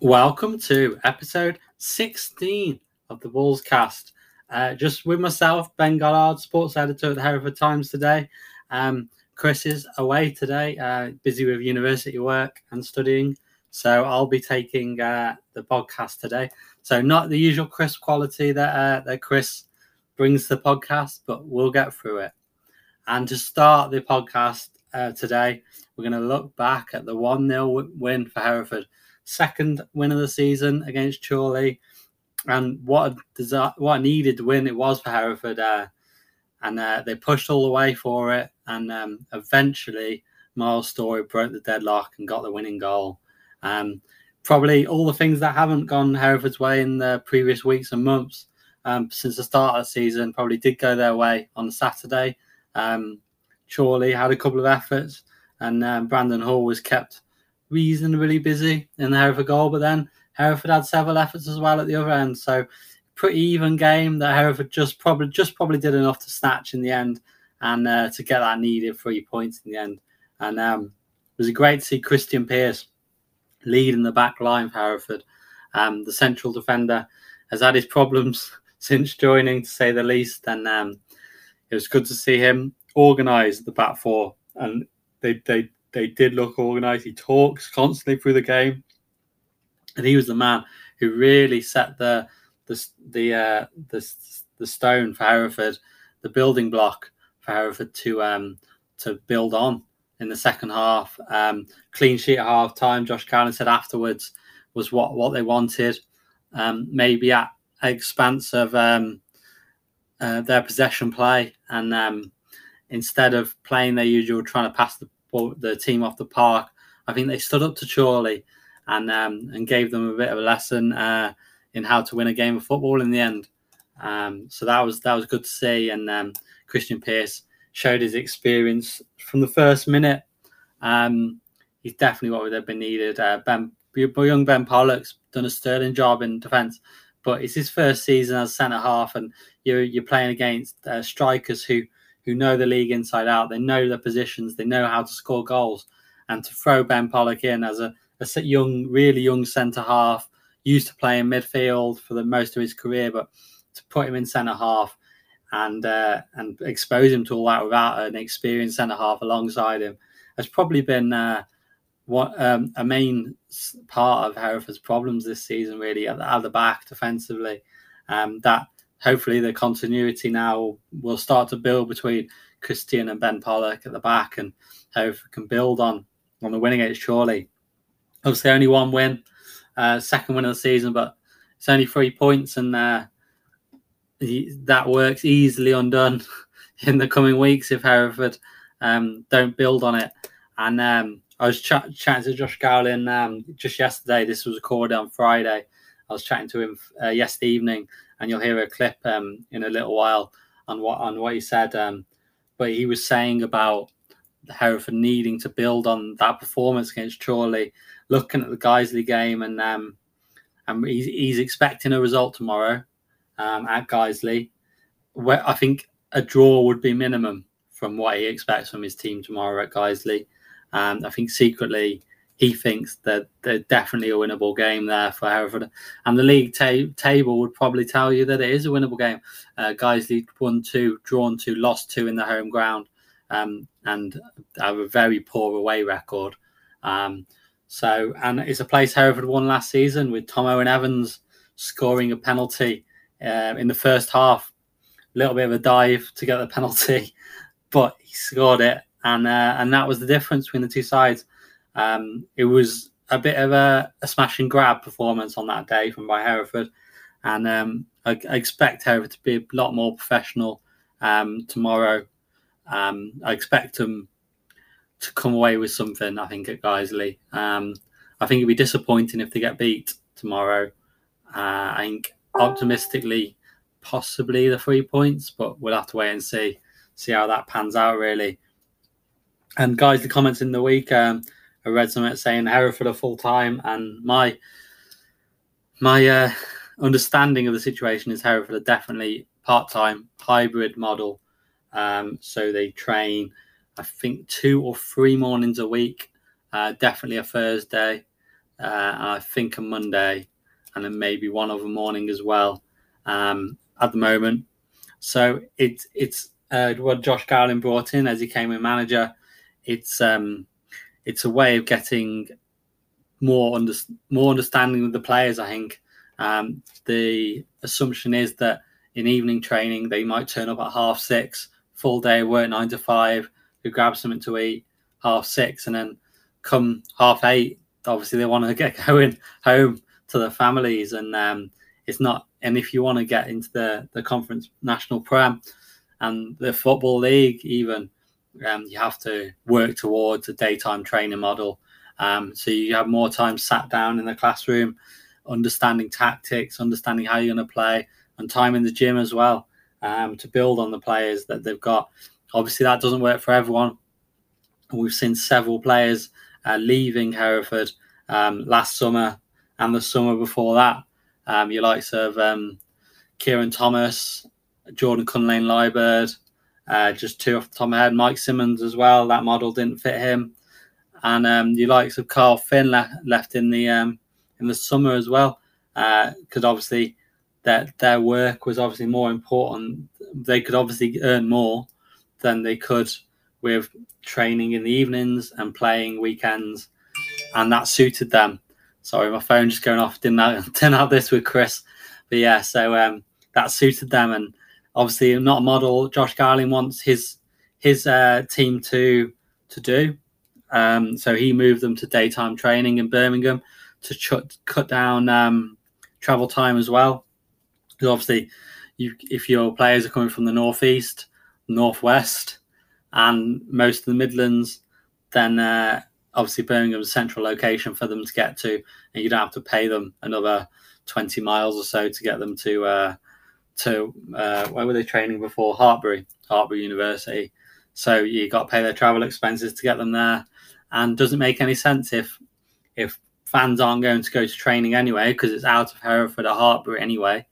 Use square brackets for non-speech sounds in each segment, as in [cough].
Welcome to episode 16 of the Wolves cast. Uh, just with myself, Ben Goddard, sports editor at the Hereford Times today. Um, Chris is away today, uh, busy with university work and studying. So I'll be taking uh, the podcast today. So not the usual crisp quality that uh, that Chris brings to the podcast, but we'll get through it. And to start the podcast uh, today, we're going to look back at the 1 0 win for Hereford, second win of the season against Chorley, and what a, desi- what a needed win it was for Hereford. Uh, and uh, they pushed all the way for it, and um, eventually Miles Storey broke the deadlock and got the winning goal. Um, probably all the things that haven't gone Hereford's way in the previous weeks and months um, since the start of the season probably did go their way on Saturday. Um, Chorley had a couple of efforts, and um, Brandon Hall was kept reasonably busy in the Hereford goal, but then Hereford had several efforts as well at the other end. So pretty even game that Hereford just probably just probably did enough to snatch in the end and uh, to get that needed three points in the end. And um, it was great to see Christian Pearce leading the back line for Hereford. Um, the central defender has had his problems [laughs] since joining, to say the least. And um, it was good to see him organise the back four, and they they they did look organised. He talks constantly through the game, and he was the man who really set the the the uh, the, the stone for Hereford, the building block for Hereford to um to build on in the second half. Um, clean sheet at half time. Josh Gowling said afterwards was what what they wanted. Um, maybe at expense of um, uh, their possession play, and um, instead of playing their usual trying to pass the the team off the park, I think they stood up to Chorley and um, and gave them a bit of a lesson uh, in how to win a game of football in the end. Um, so that was that was good to see, and um, Christian Pearce showed his experience from the first minute. Um, he's definitely what would have been needed. Uh, ben, young Ben Pollock's done a sterling job in defence, but it's his first season as centre half, and you're you're playing against uh, strikers who who know the league inside out. They know their positions. They know how to score goals, and to throw Ben Pollock in as a, a young, really young centre half, used to play in midfield for the most of his career, but to put him in centre half and uh, and expose him to all that without an experienced centre half alongside him has probably been uh, what um, a main part of Hereford's problems this season. Really at the, at the back defensively, um, that hopefully the continuity now will start to build between Christian and Ben Pollock at the back, and Hereford can build on on the winning against Chorley. Obviously, only one win, uh, second win of the season, but it's only three points, and uh, that works easily undone [laughs] in the coming weeks if Hereford um, don't build on it. And um, I was ch- chatting to Josh Gowling um, just yesterday. This was recorded on Friday. I was chatting to him uh, yesterday evening, and you'll hear a clip um, in a little while on what on what he said. Um, but he was saying about Hereford needing to build on that performance against Chorley, looking at the Guiseley game, and um, and he's, he's expecting a result tomorrow um, at Guiseley. Where I think a draw would be minimum from what he expects from his team tomorrow at Guiseley. Um, I think secretly he thinks that there's definitely a winnable game there for Hereford. And the league ta- table would probably tell you that it is a winnable game. Uh, Guiseley won two, drawn two, lost two in the home ground, um, and have a very poor away record. Um, so, and it's a place Hereford won last season with Tom Owen Evans scoring a penalty uh, in the first half. A little bit of a dive to get the [laughs] penalty, but he scored it, and uh, and that was the difference between the two sides. Um, it was a bit of a, a, smash and grab performance on that day from by Hereford, and um, I, I, expect Hereford to be a lot more professional um, tomorrow. Um, I expect them to come away with something. I think at Guiseley. Um, I think it'd be disappointing if they get beat tomorrow. Uh, I think optimistically, possibly the three points, but we'll have to wait and see see how that pans out really. And guys, the comments in the week, um, I read something saying Hereford are full time, and my my uh, understanding of the situation is Hereford are definitely part time hybrid model. Um, so they train, I think, two or three mornings a week. Uh, definitely a Thursday, uh, and I think a Monday, and then maybe one other morning as well. Um, at the moment, so it's it's uh, what Josh Gowling brought in as he came in manager. It's um, it's a way of getting more under, more understanding of the players. I think um, the assumption is that in evening training they might turn up at half six, full day work nine to five, who grab something to eat half six, and then come half eight. Obviously, they want to [laughs] get going home to their families, and um, it's not. And if you want to get into the the conference national prem and the football league, even um, you have to work towards a daytime training model. Um, so you have more time sat down in the classroom, understanding tactics, understanding how you're going to play, and time in the gym as well um, to build on the players that they've got. Obviously, that doesn't work for everyone. We've seen several players uh, leaving Hereford um, last summer and the summer before that. Um, your likes of um, Kieran Thomas, Jordan Cunlane Liebert, uh, just two off the top of my head. Mike Simmons as well. That model didn't fit him, and um, the likes of Carl Finn le- left in the um, in the summer as well, because uh, obviously that their work was obviously more important. They could obviously earn more than they could with training in the evenings and playing weekends, and that suited them. Sorry, my phone just going off. Didn't have, [laughs] didn't have this with Chris, but yeah, so um, that suited them, and obviously not a model. Josh Gowling wants his his uh, team to to do. Um, so he moved them to daytime training in Birmingham to ch- cut down um, travel time as well. Because obviously, you, if your players are coming from the northeast, northwest, and most of the Midlands, then uh, obviously Birmingham's central location for them to get to, and you don't have to pay them another twenty miles or so to get them to uh, to uh, where were they training before? Hartbury, Hartpury University. So you got to pay their travel expenses to get them there, and doesn't make any sense if if fans aren't going to go to training anyway because it's out of Hereford at Hartpury anyway.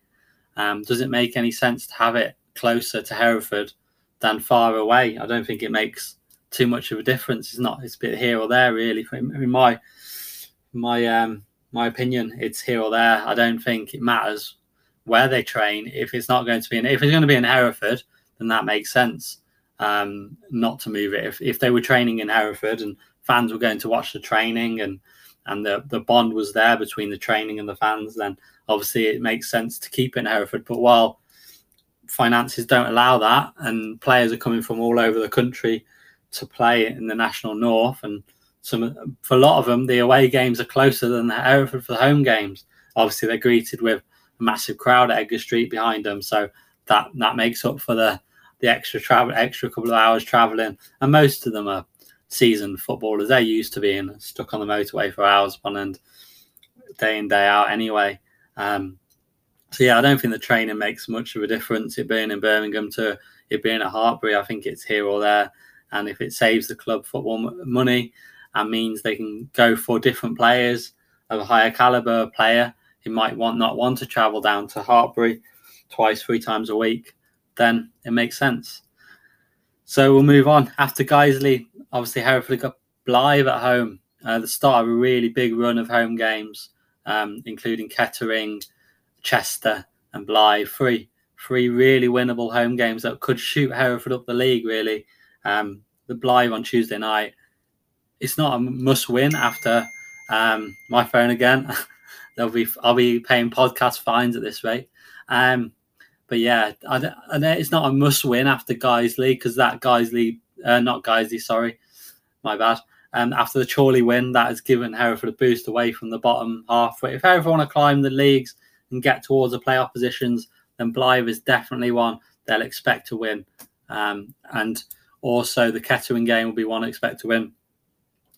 Um, does it make any sense to have it closer to Hereford than far away? I don't think it makes too much of a difference. It's not. It's a bit here or there, really. In my my um my opinion, it's here or there. I don't think it matters where they train. If it's not going to be in, if it's going to be in Hereford, then that makes sense um, not to move it. If if they were training in Hereford and fans were going to watch the training and and the the bond was there between the training and the fans, then obviously it makes sense to keep it in Hereford. But while finances don't allow that, and players are coming from all over the country to play in the national north, and some for a lot of them, the away games are closer than the Hereford for the home games. Obviously, they're greeted with massive crowd at Edgar Street behind them. So that that makes up for the the extra travel, extra couple of hours traveling. And most of them are seasoned footballers. They're used to being stuck on the motorway for hours upon end, day in day out. Anyway, um, so yeah, I don't think the training makes much of a difference. It being in Birmingham to it being at Hartpury, I think it's here or there. And if it saves the club football money and means they can go for different players of a higher caliber player he might want not want to travel down to Hartpury twice, three times a week, then it makes sense. So we'll move on. After Guiseley, obviously Hereford got Blyth at home. Uh, the start of a really big run of home games, um, including Kettering, Chester, and Blyth. Three, three really winnable home games that could shoot Hereford up the league. Really, um, the Blyth on Tuesday night. It's not a must-win after um, my phone again. [laughs] They'll be I'll be paying podcast fines at this rate. Um, but yeah, I, it's not a must win after Guiseley because that Guiseley, uh, not Guiseley, sorry, my bad. Um, after the Chorley win, that has given Hereford a boost away from the bottom half. But If Hereford want to climb the leagues and get towards the playoff positions, then Blyth is definitely one they'll expect to win. Um, and also the Kettering game will be one expect to win.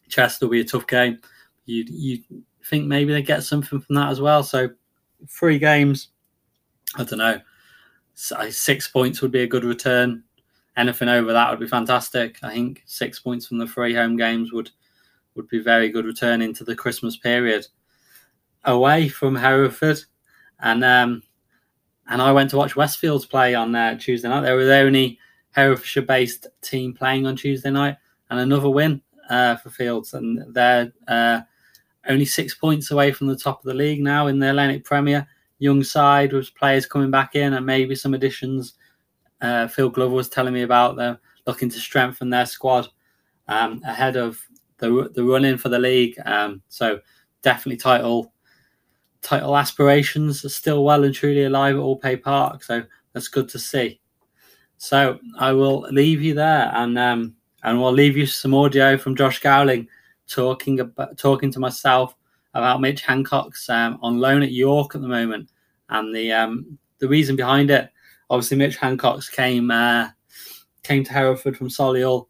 Chester will be a tough game. You you think maybe they get something from that as well. So three games, I don't know. Six points would be a good return. Anything over that would be fantastic. I think six points from the three home games would would be very good return into the Christmas period. Away from Hereford, and um, and I went to watch Westfields play on uh, Tuesday night. They were the only Herefordshire-based team playing on Tuesday night, and another win uh, for Fields, and they're uh, only six points away from the top of the league now in the Atlantic Premier. Young side with players coming back in and maybe some additions. Uh, Phil Glover was telling me about them looking to strengthen their squad um, ahead of the the run in for the league. Um, so definitely title title aspirations are still well and truly alive at Allpay Park. So that's good to see. So I will leave you there, and um, and we'll leave you some audio from Josh Gowling talking about talking to myself about Mitch Hancox um, on loan at York at the moment, and the um, the reason behind it. Obviously, Mitch Hancox came uh, came to Hereford from Solihull.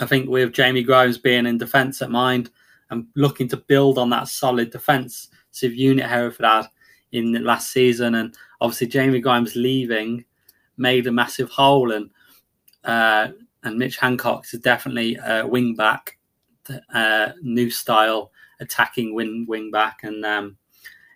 I think with Jamie Grimes being in defence at mind and looking to build on that solid defensive unit Hereford had in the last season, and obviously Jamie Grimes leaving made a massive hole, and uh, and Mitch Hancox is definitely a wing back, uh, new style attacking wing wing back, and um,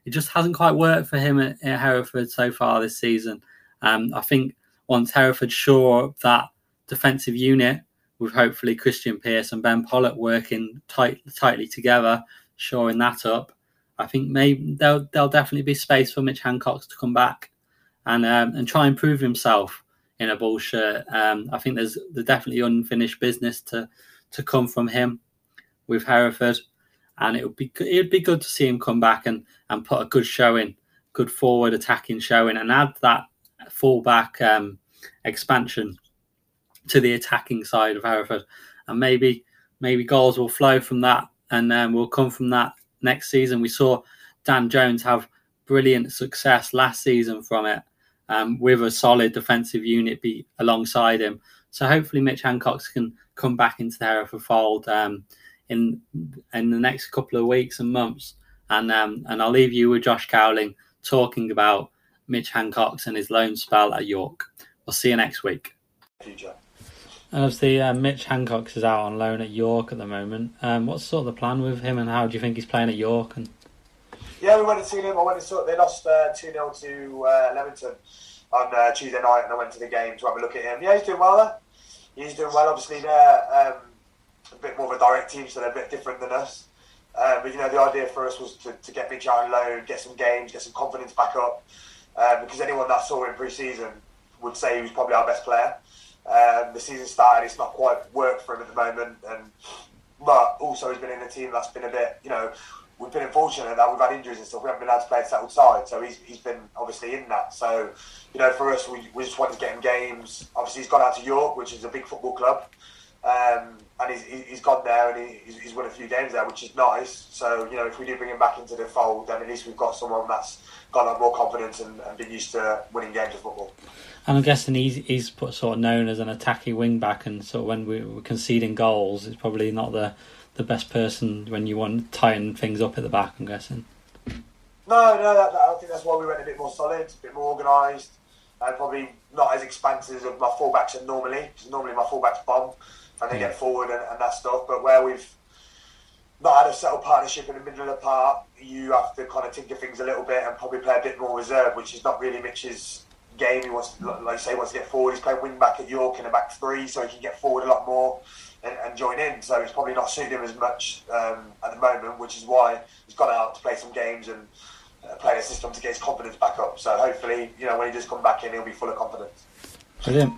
it just hasn't quite worked for him at, at Hereford so far this season. Um, I think once Hereford sure that defensive unit with hopefully Christian Pearce and Ben Pollock working tight, tightly together, shoring that up. I think maybe there'll, there'll definitely be space for Mitch Hancox to come back and um, and try and prove himself in a bull shirt. Um, I think there's there's definitely unfinished business to to come from him with Hereford, and it would be it'd be good to see him come back and and put a good showing, good forward attacking showing, and add that fullback um, expansion to the attacking side of Hereford, and maybe maybe goals will flow from that, and um, will come from that next season. We saw Dan Jones have brilliant success last season from it, um, with a solid defensive unit be alongside him. So hopefully Mitch Hancox can come back into the Hereford fold um, in in the next couple of weeks and months. And um, and I'll leave you with Josh Gowling talking about Mitch Hancox and his loan spell at York. We'll see you next week. Future. And obviously, uh, Mitch Hancox is out on loan at York at the moment. Um, what's sort of the plan with him, and how do you think he's playing at York? And yeah, we went and seen him. I went and saw they lost uh, two uh, 0 to uh, Leamington on uh, Tuesday night, and I went to the game to have a look at him. Yeah, he's doing well there. He's doing well. Obviously, they're um, a bit more of a direct team, so they're a bit different than us. Uh, but you know, the idea for us was to, to get Mitch out on get some games, get some confidence back up. Um, because anyone that saw him pre-season would say he was probably our best player. Um, the season started, it's not quite worked for him at the moment, and but also he's been in a team that's been a bit, you know, we've been unfortunate that we've had injuries and stuff. We haven't been able to play a settled side, so he's, he's been obviously in that. So, you know, for us, we, we just wanted to get him games. Obviously, he's gone out to York, which is a big football club, um, and he's, he's gone there and he's, he's won a few games there, which is nice. So, you know, if we do bring him back into the fold, then at least we've got someone that's got a lot more confidence and, and been used to winning games of football. And I'm guessing he's he's put, sort of known as an attacking wing back, and sort of when we were conceding goals, it's probably not the the best person when you want to tighten things up at the back. I'm guessing. No, no, that, that, I think that's why we went a bit more solid, a bit more organised, and probably not as expansive as my fullbacks are normally. Because normally my fullbacks bomb and they yeah. get forward and, and that stuff. But where we've not had a settled partnership in the middle of the park, you have to kind of tinker things a little bit and probably play a bit more reserve, which is not really Mitch's game. He wants, to, like I say, wants to get forward. He's playing wing back at York in a back three, so he can get forward a lot more and, and join in. So it's probably not suiting him as much um, at the moment, which is why he's gone out to play some games and uh, play the system to get his confidence back up. So hopefully, you know, when he does come back in, he'll be full of confidence. Brilliant.